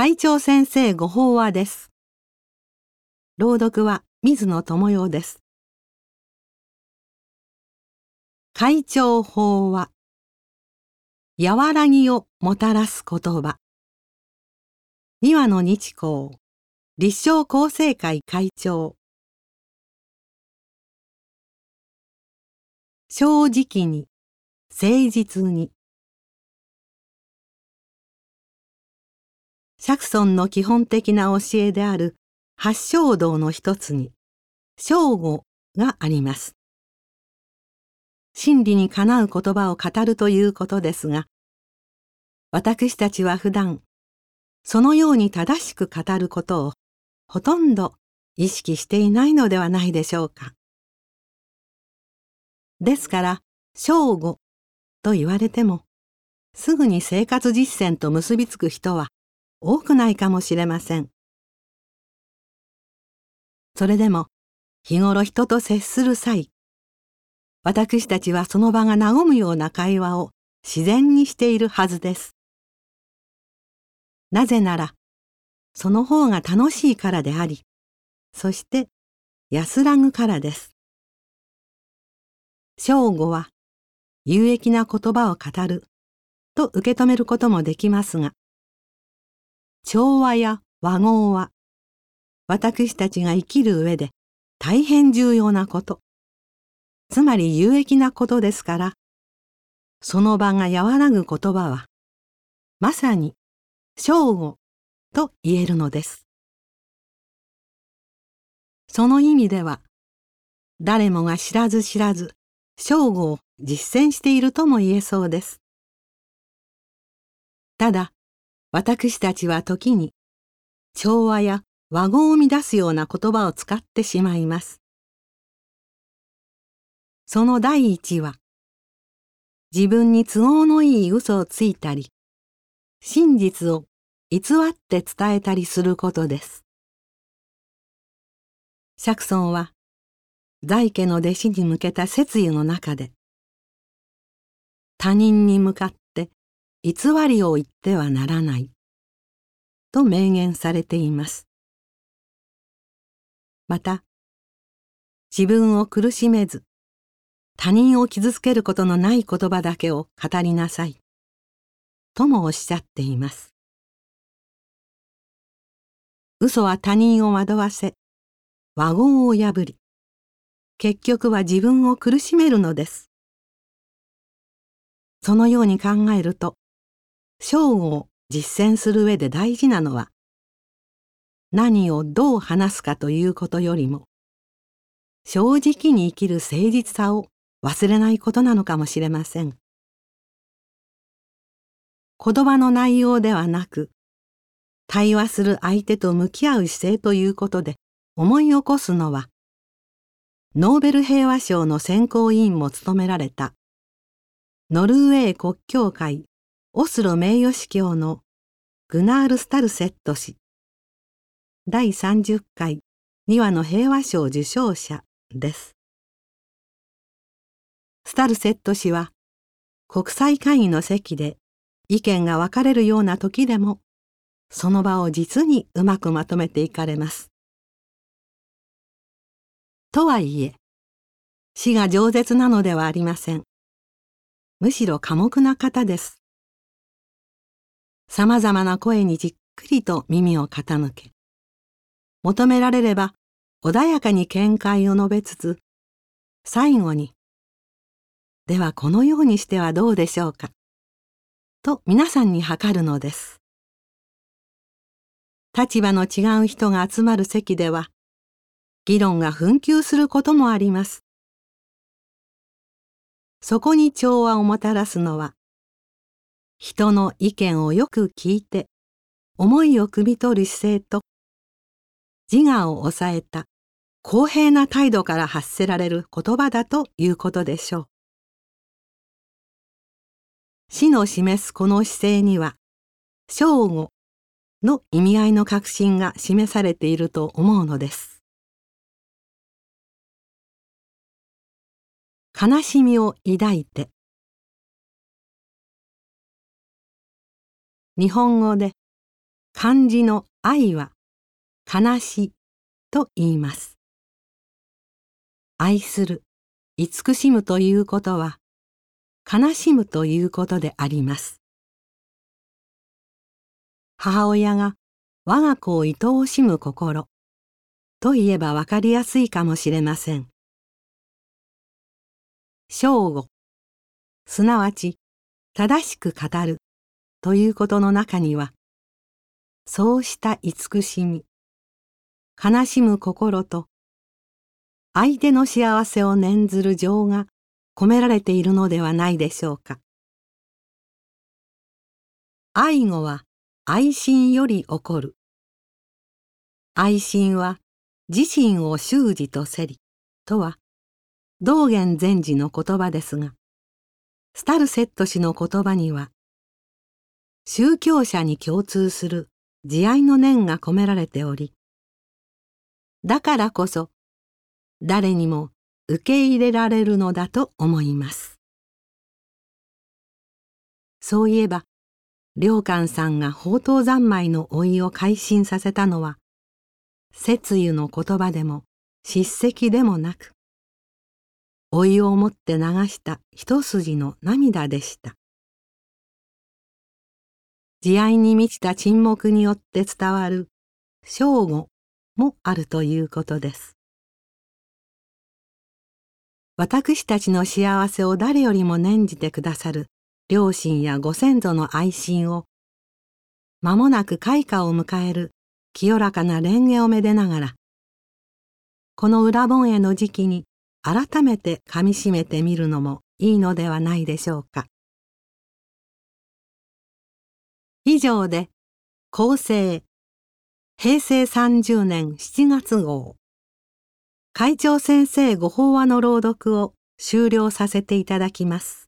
会長先生ご法話です。朗読は水野智代です。会長法話。和らぎをもたらす言葉。庭野日光。立正厚生会会長。正直に誠実に。釈尊の基本的な教えである八正道の一つに正語があります。真理にかなう言葉を語るということですが、私たちは普段そのように正しく語ることをほとんど意識していないのではないでしょうか。ですから、正語と言われても、すぐに生活実践と結びつく人は多くないかもしれません。それでも日頃人と接する際、私たちはその場が和むような会話を自然にしているはずです。なぜなら、その方が楽しいからであり、そして安らぐからです。正午は有益な言葉を語ると受け止めることもできますが、調和や和合は私たちが生きる上で大変重要なこと、つまり有益なことですから、その場が和らぐ言葉は、まさに正語と言えるのです。その意味では、誰もが知らず知らず、正語を実践しているとも言えそうです。ただ、私たちは時に調和や和語を乱すような言葉を使ってしまいます。その第一は、自分に都合のいい嘘をついたり、真実を偽って伝えたりすることです。釈尊は、在家の弟子に向けた説諭の中で、他人に向かって偽りを言ってはならないと明言されています。また、自分を苦しめず、他人を傷つけることのない言葉だけを語りなさい、ともおっしゃっています。嘘は他人を惑わせ、和合を破り、結局は自分を苦しめるのです。そのように考えると、正午を実践する上で大事なのは、何をどう話すかということよりも、正直に生きる誠実さを忘れないことなのかもしれません。言葉の内容ではなく、対話する相手と向き合う姿勢ということで思い起こすのは、ノーベル平和賞の選考委員も務められた、ノルウェー国教会オスロ名誉司教のグナール・スタルセット氏第30回2話の平和賞受賞者です。スタルセット氏は国際会議の席で意見が分かれるような時でもその場を実にうまくまとめていかれます。とはいえ死が饒舌なのではありません。むしろ寡黙な方です。さまざまな声にじっくりと耳を傾け、求められれば穏やかに見解を述べつつ、最後に、ではこのようにしてはどうでしょうか、と皆さんに諮るのです。立場の違う人が集まる席では、議論が紛糾することもあります。そこに調和をもたらすのは、人の意見をよく聞いて思いを汲み取る姿勢と自我を抑えた公平な態度から発せられる言葉だということでしょう。死の示すこの姿勢には正午の意味合いの確信が示されていると思うのです。悲しみを抱いて日本語で漢字の愛は悲しいと言います。愛する、慈しむということは悲しむということであります。母親が我が子を愛おしむ心と言えばわかりやすいかもしれません。正語、すなわち正しく語るということの中には、そうした慈しみ、悲しむ心と、相手の幸せを念ずる情が込められているのではないでしょうか。愛語は愛心より起こる。愛心は自身を修理とせりとは道元禅師の言葉ですが、スタルセット氏の言葉には、宗教者に共通する慈愛の念が込められており、だからこそ誰にも受け入れられるのだと思います。そういえば、良寛さんが宝刀三昧の老いを改心させたのは、節湯の言葉でも叱責でもなく、老いをもって流した一筋の涙でした。慈愛に満ちた沈黙によって伝わる。正語もあるということです。私たちの幸せを誰よりも念じてくださる。両親やご先祖の愛心を、間もなく開花を迎える。清らかな蓮華をめでながら、この裏盆への時期に改めてかみしめてみるのもいいのではないでしょうか。以上で、厚生、平成30年7月号、会長先生ご法話の朗読を終了させていただきます。